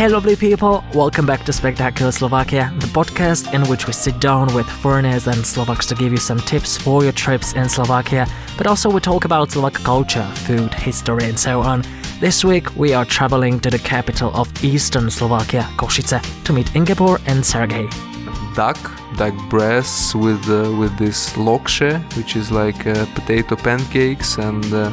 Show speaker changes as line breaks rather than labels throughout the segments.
Hey, lovely people, welcome back to Spectacular Slovakia, the podcast in which we sit down with foreigners and Slovaks to give you some tips for your trips in Slovakia, but also we talk about Slovak culture, food, history, and so on. This week we are traveling to the capital of eastern Slovakia, Košice, to meet Ingeborg and Sergei.
Duck, duck breasts with uh, with this lokše, which is like uh, potato pancakes and uh,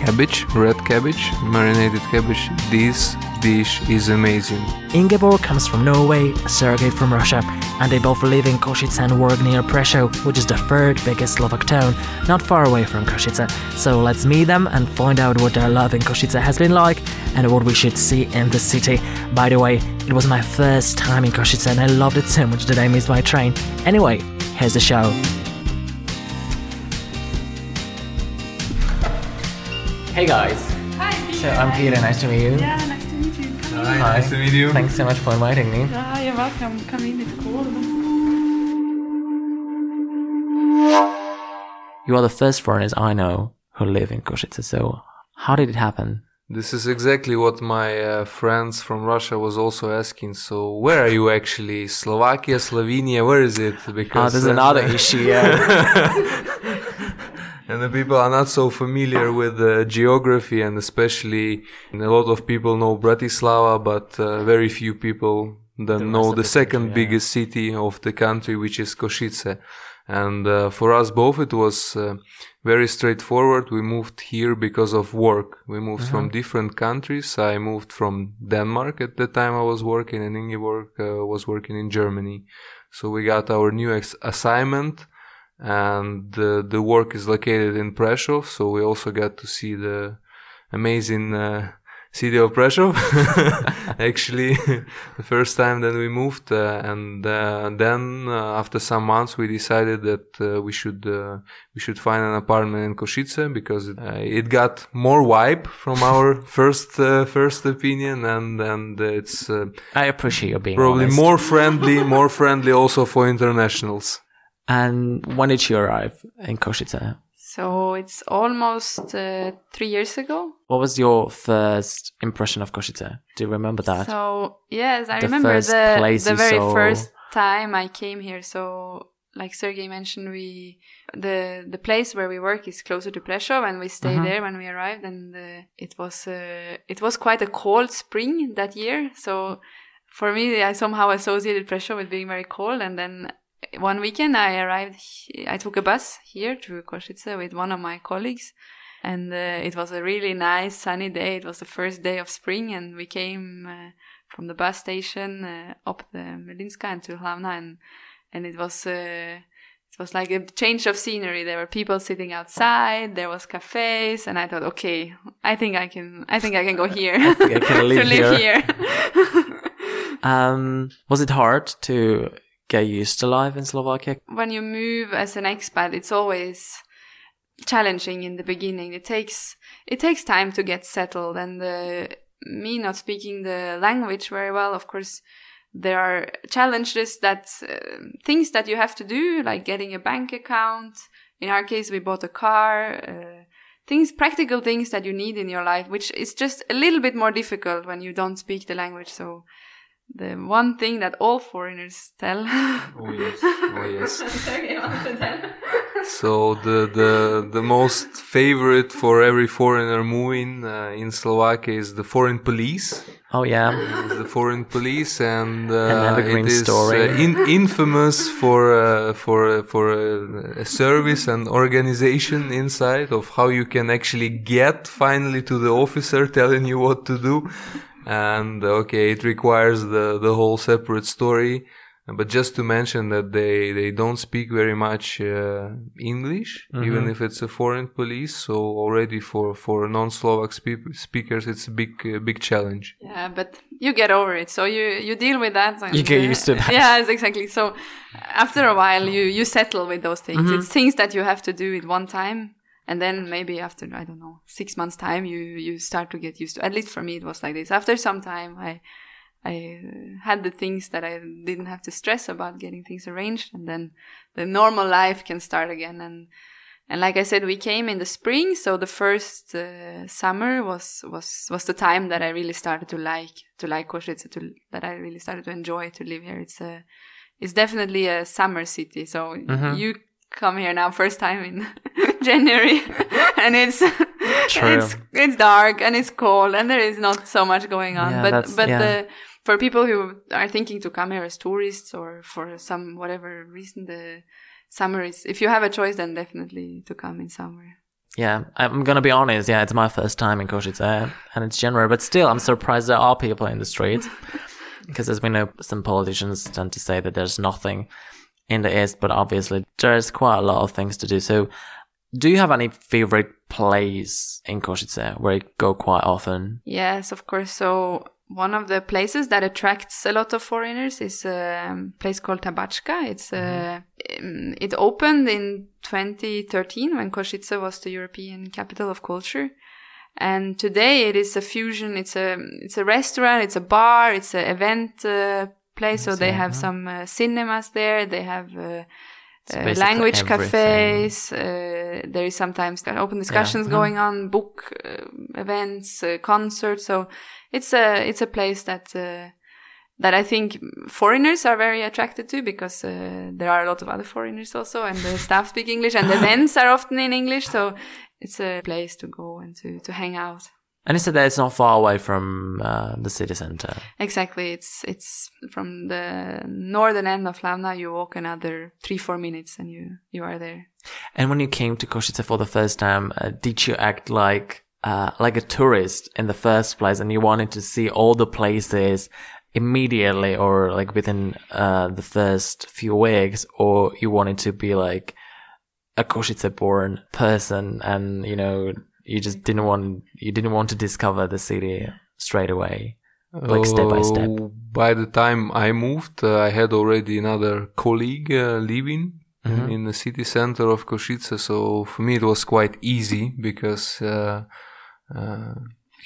cabbage, red cabbage, marinated cabbage. This dish is amazing.
Ingeborg comes from Norway, Sergey from Russia, and they both live in Košice and work near Prešov, which is the third biggest Slovak town, not far away from Košice. So let's meet them and find out what their love in Košice has been like and what we should see in the city. By the way, it was my first time in Košice and I loved it so much that I missed my train. Anyway, here's the show. Hey guys.
Hi, Peter.
So I'm Peter, nice to meet you.
Yeah, nice to meet you. Come
Hi,
in.
nice to meet you.
Thanks so much for inviting me.
Ah, you're welcome. Come in, it's cold.
You are the first foreigners I know who live in Košice, so how did it happen?
This is exactly what my uh, friends from Russia was also asking. So, where are you actually? Slovakia, Slovenia? Where is it?
Ah,
Because
there's
uh,
another issue, yeah.
and the people are not so familiar with the geography, and especially a lot of people know Bratislava, but uh, very few people then know
of
the
the
second
country, yeah.
biggest city of the country, which is Košice. And uh, for us both, it was uh, very straightforward. We moved here because of work. We moved from different countries. I moved from Denmark at the time I was working, and Ingeborg uh, was working in Germany. So we got our new ex- assignment, and the the work is located in Prešov. So we also got to see the amazing uh, city of Prešov. Actually, the first time that we moved, uh, and uh, then uh, after some months, we decided that uh, we should uh, we should find an apartment in Košice because it, uh, it got more vibe from our first uh, first opinion, and and it's uh,
I appreciate you being
probably
honest.
more friendly, more friendly also for internationals.
And when did you arrive in Košice?
So it's almost uh, three years ago.
What was your first impression of Košice? Do you remember that?
So yes, I
The
remember the
place
the very
saw-
first time I came here. So like Sergey mentioned, we the the place where we work is closer to Prešov, and we stayed
Mhm.
there when we arrived. And uh, it was uh, it was quite a cold spring that year. So for me, I somehow associated Prešov with being very cold. And then one weekend, I arrived. he- I took a bus here to Košice with one of my colleagues. And uh, it was a really nice sunny day. It was the first day of spring, and we came uh, from the bus station uh, up the Melinska and to Hlavna, and and it was uh, it was like a change of scenery. There were people sitting outside. There was cafes, and I thought, okay, I think I can, I think I can go here
think I can
to
live
live
here.
here.
Um, was it hard to get used to life in Slovakia?
when you move as an expat, it's always challenging in the beginning. It takes it takes time to get settled, and me not speaking the language very well, of course, there are challenges that uh, things that you have to do, like getting a bank account. In our case, we bought a car. Uh, things, practical things that you need in your life, which is just a little bit more difficult when you don't speak the language. So. The one thing that all foreigners tell
Oh yes, oh yes. So the the the most favorite for every foreigner moving uh, in Slovakia is the foreign police.
Oh yeah,
It's the foreign police, and uh,
An
it is
story.
uh, in, infamous for uh, for uh, for uh, a service and organization inside of how you can actually get finally to the officer telling you what to do. And okay, it requires the the whole separate story. But just to mention that they, they don't speak very much uh, English, even if it's a foreign police. So already for, for non-Slovak spe- speakers, it's a big uh, big challenge.
Yeah, but you get over it. So you you deal with that. and,
You get
uh,
used to that.
Yeah, exactly. So after a while, you you settle with those things.
Mm-hmm.
It's things that you have to do at one time, and then maybe after I don't know six months time, you you start to get used to. At least for me, it was like this. After some time, I I uh, had the things that I didn't have to stress about getting things arranged, and then the normal life can start again. And and like I said, we came in the spring, so the first uh, summer was was was the time that I really started to like to like Košice, to that I really started to enjoy to live here. It's a it's definitely a summer city. So
Mhm.
you come here now first time in January, and it's
True.
it's it's dark and it's cold and there is not so much going on.
Yeah,
but but
yeah.
the for people who are thinking to come here as tourists or for some whatever reason, the summer is if you have a choice, then definitely to come in summer.
Yeah, I'm gonna be honest. Yeah, it's my first time in Košice, and it's January, but still, I'm surprised there are people in the streets. Because as we know, some politicians tend to say that there's nothing in the east, but obviously there's quite a lot of things to do. So, do you have any favorite place in Košice where you go quite often?
Yes, of course. So one of the places that attracts a lot of foreigners is a place called Tabačka. It's uh, um, it opened in 2013 when Košice was the European capital of culture. And today it is a fusion. It's a it's a restaurant. It's a bar. It's an event uh, place. So they have some uh, cinemas there. They have uh, uh, language
everything.
cafes. Uh, there is sometimes open discussions
Mhm.
going on, book uh, events, uh, concerts. So it's a it's a place that uh, that I think foreigners are very attracted to because uh, there are a lot of other foreigners also, and the staff speak English, and the events are often in English. So it's a place to go and to to hang out.
And you said that it's not far away from uh, the city center.
Exactly, it's it's from the northern end of Hlavna. You walk another three four minutes, and you you are there.
And when you came to Košice for the first time, uh, did you act like uh, like a tourist in the first place, and you wanted to see all the places immediately, or like within uh, the first few weeks, or you wanted to be like a Košice-born person, and you know you just didn't want you didn't want to discover the city straight away. Like step by step.
Oh, By the time I moved, uh, I had already another colleague uh, living
Mhm.
in the city center of Košice. So for me, it was quite easy because uh, uh,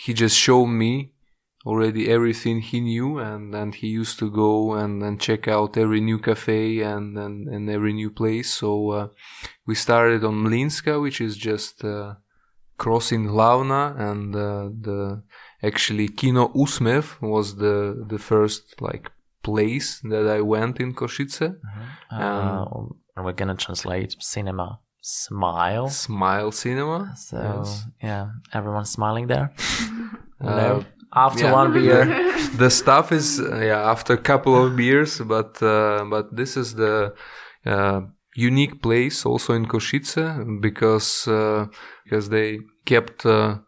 he just showed me already everything he knew, and and he used to go and, and check out every new cafe and and, and every new place. So uh, we started on Mlinska, which is just uh, crossing Hlavna, and uh, the actually Kino Usmev was the the first like place that I went in Košice.
Uh, and we're gonna translate cinema smile.
Smile Cinema.
So
Yes.
yeah, everyone's smiling there.
Uh,
no, after
yeah.
one beer.
the stuff is uh, yeah after a couple of beers, but uh, but this is the uh, unique place also in Košice because uh, because they kept uh,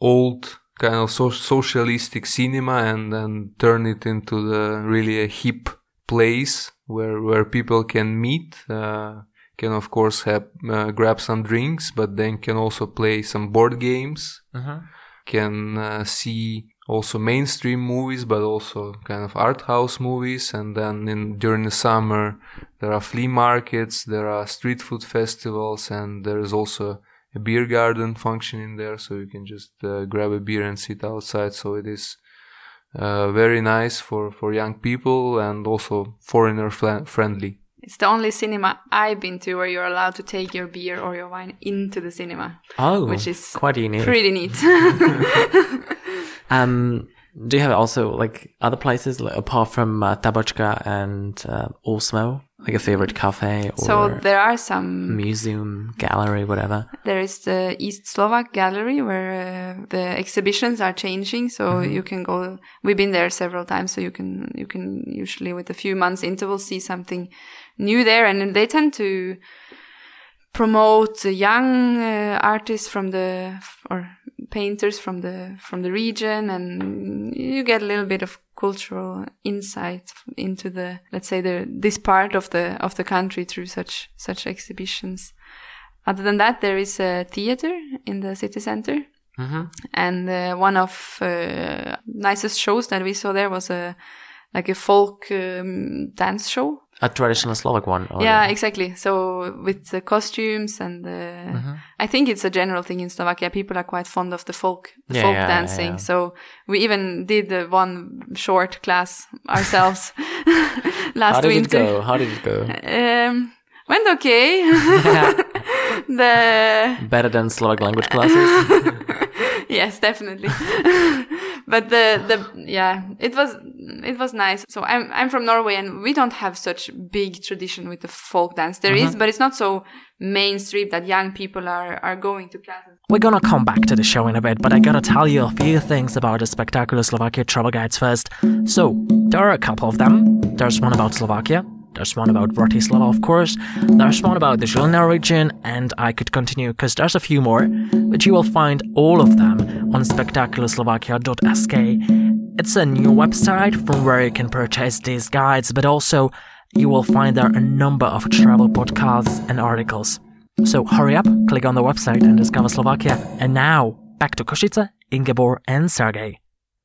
old kind of so- socialistic cinema and then turn it into the really a hip place where where people can meet. Uh, can of course have uh, grab some drinks, but then can also play some board games
Mhm.
can uh, see also mainstream movies but also kind of art house movies. And then in during the summer there are flea markets there are street food festivals and there is also a beer garden functioning there. So you can just uh, grab a beer and sit outside. So it is uh, very nice for for young people and also foreigner fla- friendly.
It's the only cinema I've been to where you're allowed to take your beer or your wine into the cinema,
Oh,
which is
quite unique.
pretty neat.
Um, do you have also like other places like, apart from uh, Tabačka and uh, Usmev, like a favorite cafe or
so there are some.
museum, gallery, whatever?
There is the East Slovak Gallery where uh, the exhibitions are changing, so you can go. We've been there several times, so you can you can usually with a few months interval see something new there, and they tend to promote the young uh, artists from the or painters from the from the region and you get a little bit of cultural insight into the let's say the this part of the of the country through such such exhibitions. Other than that there is a theater in the city center.
Mm-hmm.
and uh, one of uh, nicest shows that we saw there was a like a folk um, dance show
A traditional Slovak one.
yeah, exactly. So with the costumes and the,
Mm-hmm.
I think it's a general thing in Slovakia. People are quite fond of the folk, the
Yeah,
folk
yeah,
dancing.
yeah.
So we even did the one short class ourselves last
How did it go? How did it go?
Um, went okay. the
Better than Slovak language classes.
yes, definitely. But the the yeah, it was it was nice. So I'm I'm from Norway, and we don't have such big tradition with the folk dance. There is, mm-hmm. but it's not so mainstream that young people are are going to classes.
We're gonna come back to the show in a bit, but I gotta tell you a few things about the spectacular Slovakia travel guides first. So, there are a couple of them. There's one about Slovakia, there's one about Bratislava, of course, there's one about the Žilina region, and I could continue because there's a few more, but you will find all of them on spectacularslovakia.sk. It's a new website from where you can purchase these guides, but also you will find there a number of travel podcasts and articles. So hurry up, click on the website and discover Slovakia. And now, back to Košice, Ingeborg and Sergey.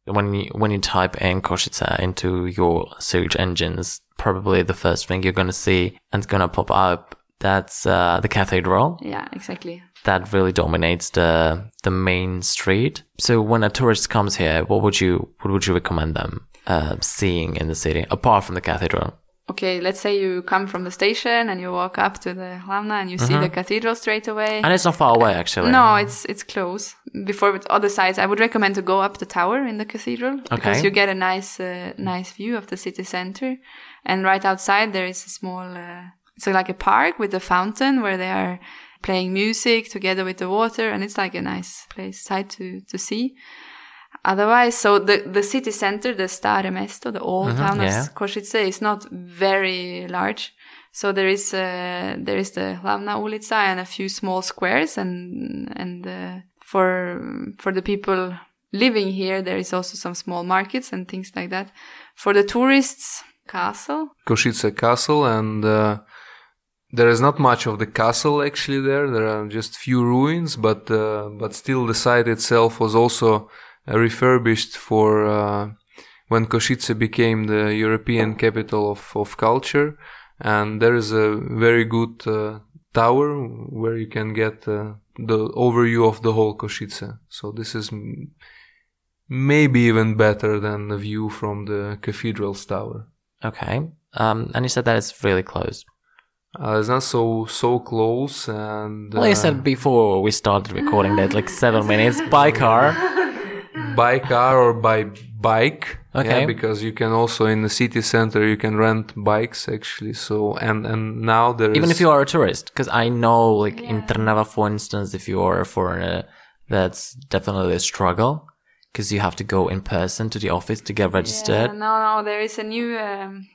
When you, when you type in Košice into your search engines, probably the first thing you're going to see and it's going to pop up, that's uh, the cathedral.
Yeah, exactly.
That really dominates the the main street. So when a tourist comes here, what would you what would you recommend them uh, seeing in the city apart from the cathedral?
Okay, let's say you come from the station and you walk up to the Hlavna and you see the cathedral straight away.
And it's not far away, actually.
No, it's it's close. Before with other sides, I would recommend to go up the tower in the cathedral because you get a nice uh, nice view of the city center. And right outside there is a small, uh, it's like a park with a fountain where they are playing music together with the water, and it's like a nice place sight to to see. Otherwise, so the, the city center, the Stare Mesto, the old town
yeah.
of Košice, is not very large. So there is uh, there is the Hlavna ulica and a few small squares, and and uh, for for the people living here, there is also some small markets and things like that. For the tourists, castle.
Košice Castle, and uh, there is not much of the castle actually there. There are just few ruins, but uh, but still the site itself was also refurbished for uh, when Košice became the European capital of, of culture. And there is a very good uh, tower where you can get uh, the overview of the whole Košice. So this is m- maybe even better than the view from the cathedral's tower.
Okay. Um, and you said that it's really close.
Uh, it's not so so close, and
Well, you
uh,
said before we started recording that like seven minutes by car.
By car or by bike.
Okay.
Yeah, because you can also in the city center you can rent bikes actually. So and and now there
Even if you are a tourist, because I know, like in Trnava, for instance, if you are a foreigner, that's definitely a struggle because you have to go in person to the office to get registered.
Yeah, no, no, there is a new um,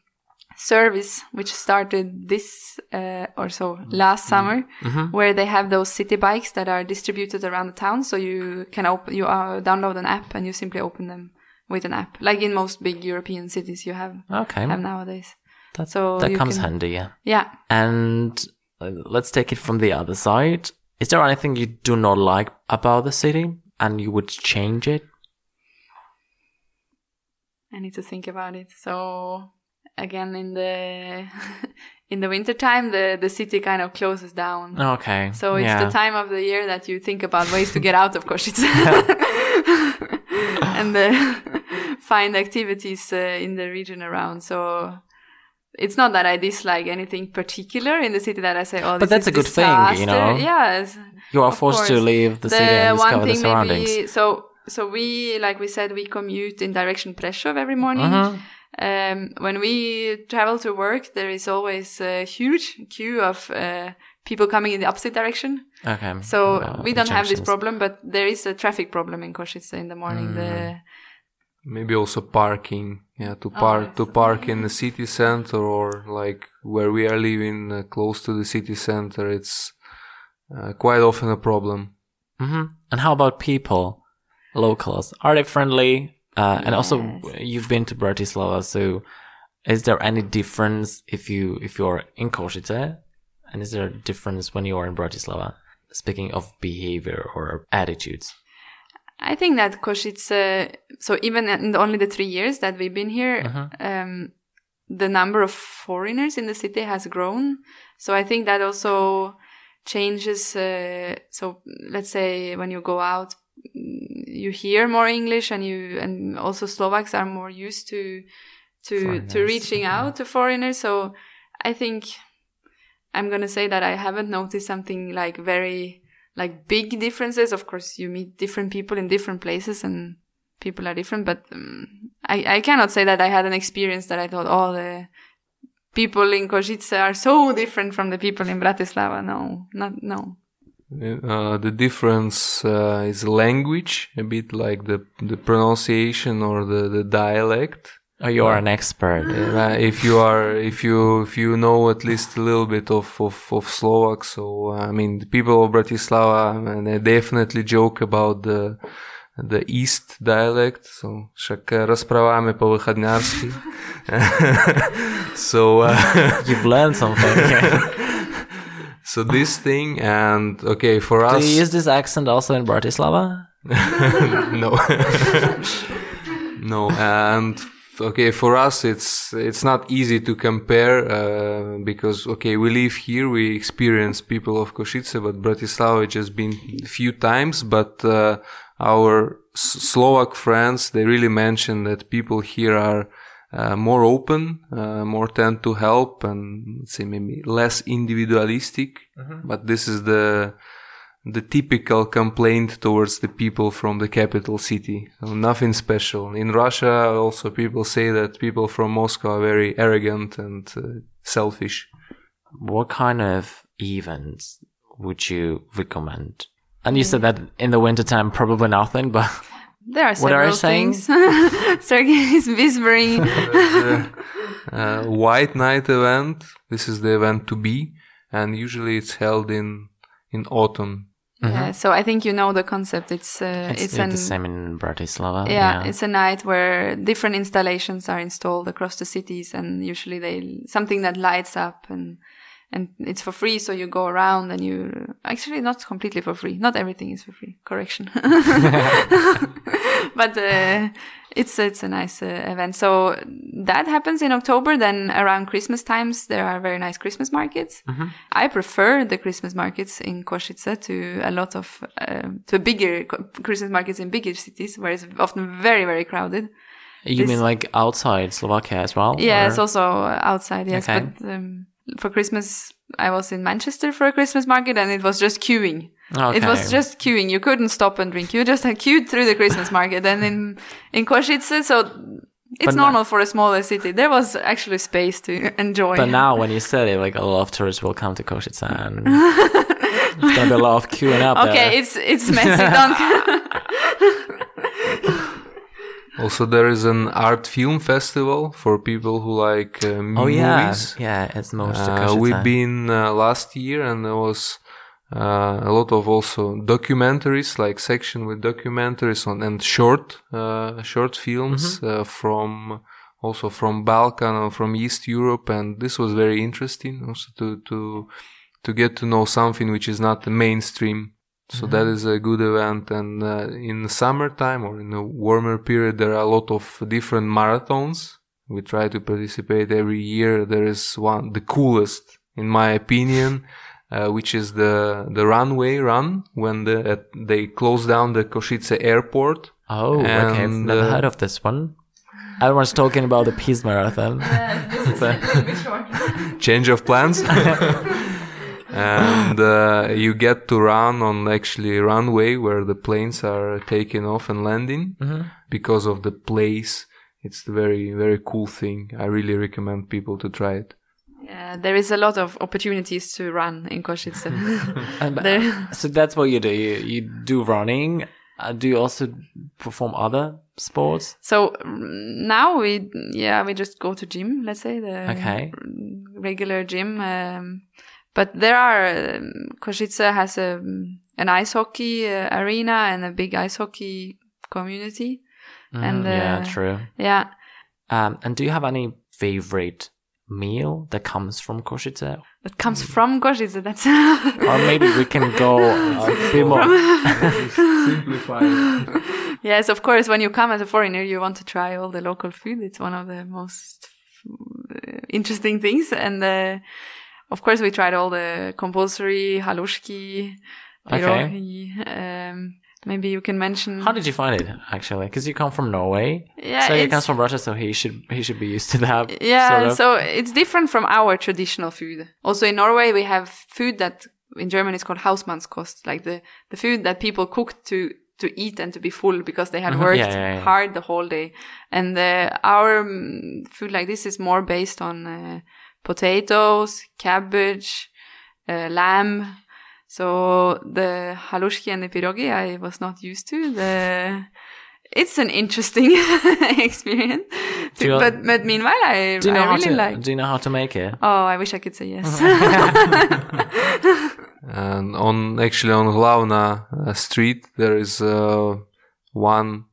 service which started this uh, or so last summer, where they have those city bikes that are distributed around the town. So you can open, you uh, download an app and you simply open them with an app, like in most big European cities you have
Okay,
have nowadays.
that,
so
that comes
can-
handy, yeah.
Yeah,
And uh, let's take it from the other side. Is there anything you do not like about the city and you would change it?
I need to think about it. So again, in the in the winter time, the the city kind of closes down.
Okay.
So it's
yeah.
the time of the year that you think about ways to get out of Košice and uh, find activities uh, in the region around. So it's not that I dislike anything particular in the city that I say, oh,
But that's
is
a good thing, you know?
Yes,
You are forced to leave the, city and discover the surroundings.
maybe so so we like we said we commute in direction Prešov every morning.
Mhm.
Um, when we travel to work, there is always a huge queue of uh, people coming in the opposite direction.
Okay.
So
Uh,
we don't have this problem, but there is a traffic problem in Košice in the morning.
Mm.
The
maybe also parking. Yeah, to
Oh,
park
yes.
to park in the city center or like where we are living uh, close to the city center. It's uh, quite often a problem.
hmm And how about people, locals? Are they friendly? Uh, and also, you've been to Bratislava, so is there any difference if you if you're in Košice, and is there a difference when you are in Bratislava? Speaking of behavior or attitudes.
I think that Košice, so even in only the three years that we've been here,
Uh-huh.
um, the number of foreigners in the city has grown. So I think that also changes. Uh, so let's say when you go out, you hear more English, and you and also Slovaks are more used to to to
Foreigners,
reaching
yeah.
out to foreigners. So I think I'm gonna say that I haven't noticed something like very like big differences. Of course, you meet different people in different places and people are different, but um, I, I cannot say that I had an experience that I thought, oh, the people in Košice are so different from the people in Bratislava. No, not, no.
Uh, the difference uh, is language, a bit like the the pronunciation or the, the dialect.
Oh, you are an expert.
Uh, if you are, if you if you know at least a little bit of of, of Slovak, so uh, I mean, the people of Bratislava, and they definitely joke about the the East dialect, so však rozprávame po vychadňarsky. so uh,
You've learned something.
so this thing and okay for us
Do you use this accent also in Bratislava?
no no and okay for us it's it's not easy to compare uh, because okay we live here we experience people of Košice but Bratislava just been a few times but uh, our Slovak friends they really mention that people here are uh, more open, uh, more tend to help, and let's say maybe less individualistic. But this is the the typical complaint towards the people from the capital city. So nothing special. In Russia, also people say that people from Moscow are very arrogant and uh, selfish.
What kind of events would you recommend? And you said that in the wintertime, probably nothing, but
There are
What are
several things. Sergey is whispering.
the uh, White Night event. This is the event to be, and usually it's held in in autumn.
Yeah, so I think you know the concept. It's uh,
it's,
it's,
the same in Bratislava.
yeah, it's a night where different installations are installed across the cities, and usually they something that lights up and and it's for free. So you go around and you actually not completely for free. Not everything is for free. Correction, but uh, it's it's a nice uh, event. So that happens in October. Then around Christmas times, there are very nice Christmas markets. I prefer the Christmas markets in Košice to a lot of uh, to bigger Christmas markets in bigger cities, where it's often very very crowded.
You
this-
mean like outside Slovakia as well?
Yeah,
or-
it's also outside. Yes,
Okay.
but um, for Christmas, I was in Manchester for a Christmas market, and it was just queuing. It was just queuing. You couldn't stop and drink. You just had queued through the Christmas market. And in in Košice, so it's
But no-
normal for a smaller city. There was actually space to enjoy.
But now, when you said it, like a lot of tourists will come to Košice, and it's gonna be a lot of queuing up
okay,
there.
it's it's messy. Don't.
Also, there is an art film festival for people who like uh,
oh yeah,
movies.
yeah, it's most.
Uh, we've been uh, last year, and there was uh, a lot of also documentaries, like section with documentaries on and short uh, short films uh, from also from Balkan or from East Europe, and this was very interesting also to to to get to know something which is not the mainstream. So that is a good event, and uh, in the summertime or in a warmer period, there are a lot of different marathons. We try to participate every year. There is one, the coolest, in my opinion, uh, which is the the runway run when the uh, they close down the Košice airport.
Oh, okay. I've never
uh,
heard of this one. Everyone's talking about the peace marathon.
change of plans. and uh, you get to run on actually runway where the planes are taking off and landing because of the place. It's a very very cool thing. I really recommend people to try it.
Yeah, there is a lot of opportunities to run in Košice.
And- so that's what you do. You, you do running. Uh, do you also perform other sports?
So mm, now we, yeah, we just go to gym. Let's say the
Okay.
regular gym. Um, but there are um, Košice has a an ice hockey uh, arena and a big ice hockey community. And,
Mm, yeah,
uh,
true.
Yeah,
Um, and do you have any favorite meal that comes from Košice?
that comes from Košice. That's
Or maybe we can go a bit more.
Simplify.
yes, of course. When you come as a foreigner, you want to try all the local food. It's one of the most uh, interesting things. And uh, of course, we tried all the compulsory halushki,
Okay.
Um, maybe you can mention.
How did you find it actually? Because you come from Norway.
Yeah,
So he comes from Russia, so he should he should be used to that.
Yeah,
sort of.
so it's different from our traditional food. Also in Norway, we have food that in German is called Hausmannskost, like the, the food that people cook to, to eat and to be full because they had
Mhm,
worked
yeah, yeah, yeah.
hard the whole day. And uh, our mm, food like this is more based on uh, potatoes, cabbage, uh, lamb. So the halushki and the pirogi I was not used to. The it's an interesting experience.
Do you-
but but meanwhile, I,
do you know
I really
to
like.
do you know how to make it?
Oh, I wish I could say yes.
And on actually on Glavna uh, street there is uh, one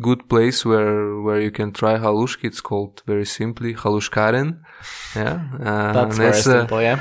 good place where where you can try halushki. It's called very simply halushkaren. Yeah, uh,
That's very
uh,
simple, yeah.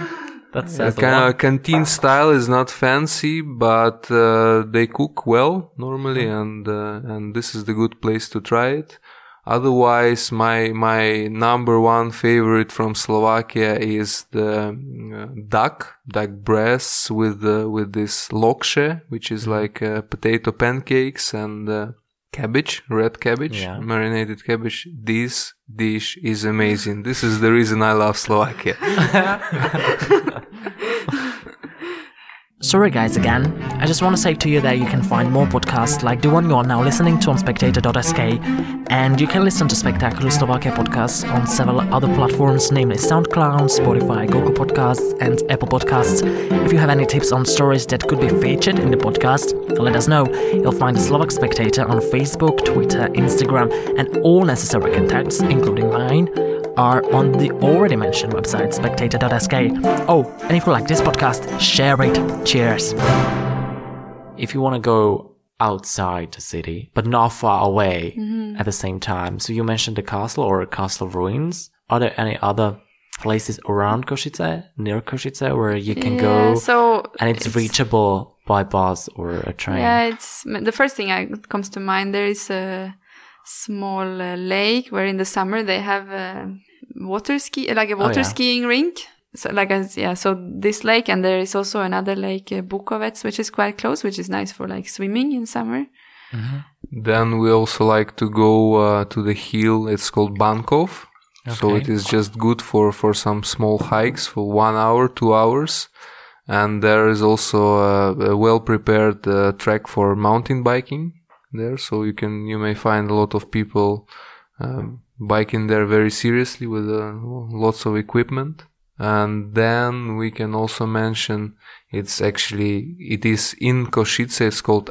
That's
Uh, kind of canteen style is not fancy, but uh, they cook well normally, and uh, and this is the good place to try it. Otherwise, my my number one favorite from Slovakia is the uh, duck duck breasts with uh, with this lokše, which is like uh, potato pancakes and uh, cabbage, red cabbage,
Yeah.
marinated cabbage. This dish is amazing. This is the reason I love Slovakia.
Sorry, guys, again. I just want to say to you that you can find more podcasts like the one you are now listening to on spectator.sk, and you can listen to Spectacular Slovakia podcasts on several other platforms, namely SoundCloud, Spotify, Google Podcasts, and Apple Podcasts. If you have any tips on stories that could be featured in the podcast, let us know. You'll find the Slovak Spectator on Facebook, Twitter, Instagram, and all necessary contacts, including mine, are on the already mentioned website spectator.sk. Oh, and if you like this podcast, share it. Cheers. If you want to go outside the city, but not far away
Mm-hmm.
at the same time, so you mentioned the castle or castle ruins. Are there any other places around Košice, near Košice, where you can
yeah,
go
so
and it's, reachable by bus or a train?
Yeah, it's the first thing that comes to mind. There is a small uh, lake where in the summer they have uh, water ski, like a water
Oh, yeah.
skiing rink. So like I, yeah, so this lake and there is also another lake, uh, Bukovec, which is quite close, which is nice for like swimming in summer.
Then we also like to go uh, to the hill. It's called Bankov. So it is just good for, for some small hikes for one hour, two hours. And there is also a, a well prepared uh, track for mountain biking there. So you can, you may find a lot of people um, biking there very seriously with uh, lots of equipment. And then we can also mention it's actually, it is in Košice. It's called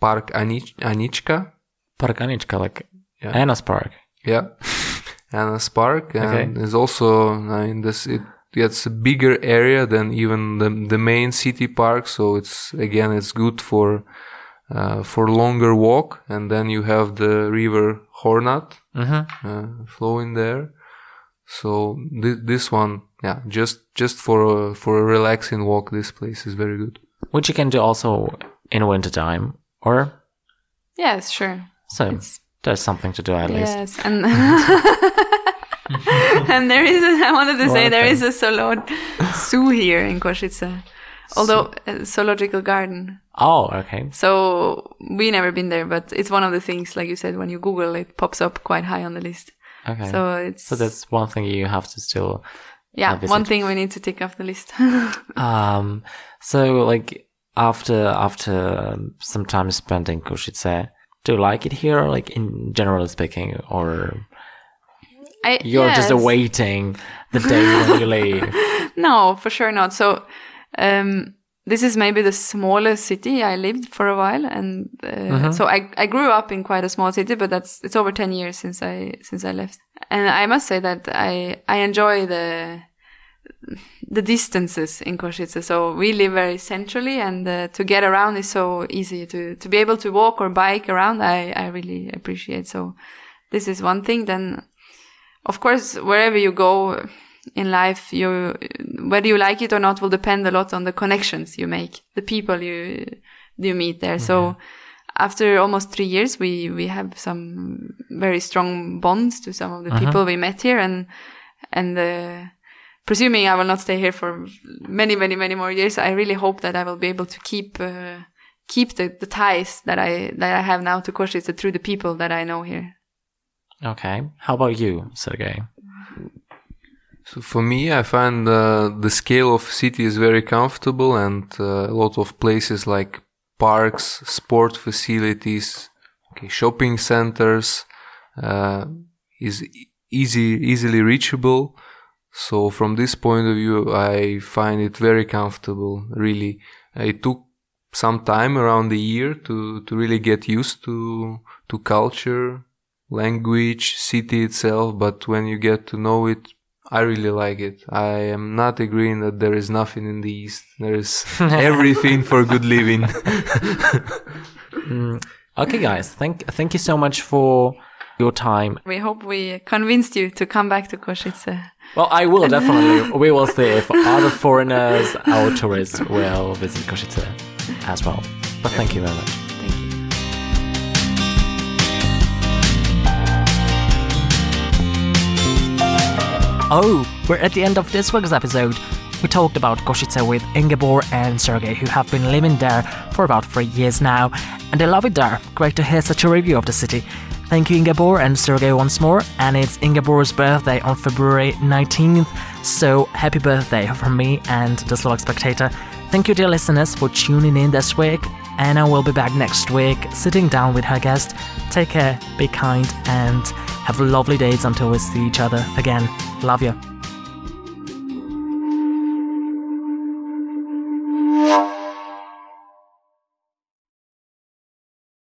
Park Anich- Anička.
Park Anička, like
Yeah.
Anna's Park.
Yeah, Anna's Park, and
Okay.
also I mean this it gets a bigger area than even the the main city park. So it's again it's good for uh, for longer walk, and then you have the river Hornád
Mm-hmm.
uh, flowing there. So th- this one, yeah, just just for a, for a relaxing walk, this place is very good.
Which you can do also in wintertime, or
Yes, sure.
so
It's
there's something to do at least.
Yes, and and there is. A, I wanted to say
One
there
thing.
is a Solod zoo here in Košice, although a zoological garden.
Oh, okay.
So we never been there, but it's one of the things, like you said, when you Google, it pops up quite high on the list.
Okay.
So it's
So that's one thing you have to still.
yeah, one thing we need to tick off the list.
Um. So like after after some time spent in Košice, do you like it here? Like in general speaking, or
I,
you're just awaiting the day when you leave?
No, for sure not. So, um, this is maybe the smallest city I lived for a while, and uh, so I I grew up in quite a small city, but that's it's over ten years since I since I left, and I must say that I I enjoy the the distances in Košice. So we live very centrally, and uh, to get around is so easy. To to be able to walk or bike around, I I really appreciate. So this is one thing. Then of course, wherever you go in life, you whether you like it or not will depend a lot on the connections you make, the people you you meet there. So after almost three years, we we have some very strong bonds to some of the people we met here, and and uh, presuming I will not stay here for many many many more years, I really hope that I will be able to keep. Uh, keep the, the ties that I that I have now to Košice through the people that I know here.
Okay. How about you, Sergey?
So for me, I find uh, the scale of city is very comfortable and uh, a lot of places like parks, sport facilities, okay, shopping centers uh, is easy, easily reachable. So from this point of view, I find it very comfortable. Really, it took some time around the year to to really get used to to culture, language, city itself. But when you get to know it I really like it. I am not agreeing that there is nothing in the East. There is everything for good living.
mm. Okay, guys. Thank thank you so much for your time.
We hope we convinced you to come back to Košice.
Well, I will definitely. we will see if other foreigners, our tourists, will visit Košice as well. But thank you very much.
Oh, we're at the end of this week's episode. We talked about Košice with Ingebor and Sergey, who have been living there for about three years now, and they love it there. Great to hear such a review of the city. Thank you, Ingebor and Sergey, once more. And it's Ingebor's birthday on February 19th, so happy birthday from me and the Slovak Spectator. Thank you, dear listeners, for tuning in this week. Anna will be back next week, sitting down with her guest. Take care, be kind, and have lovely days until we see each other again. Love you.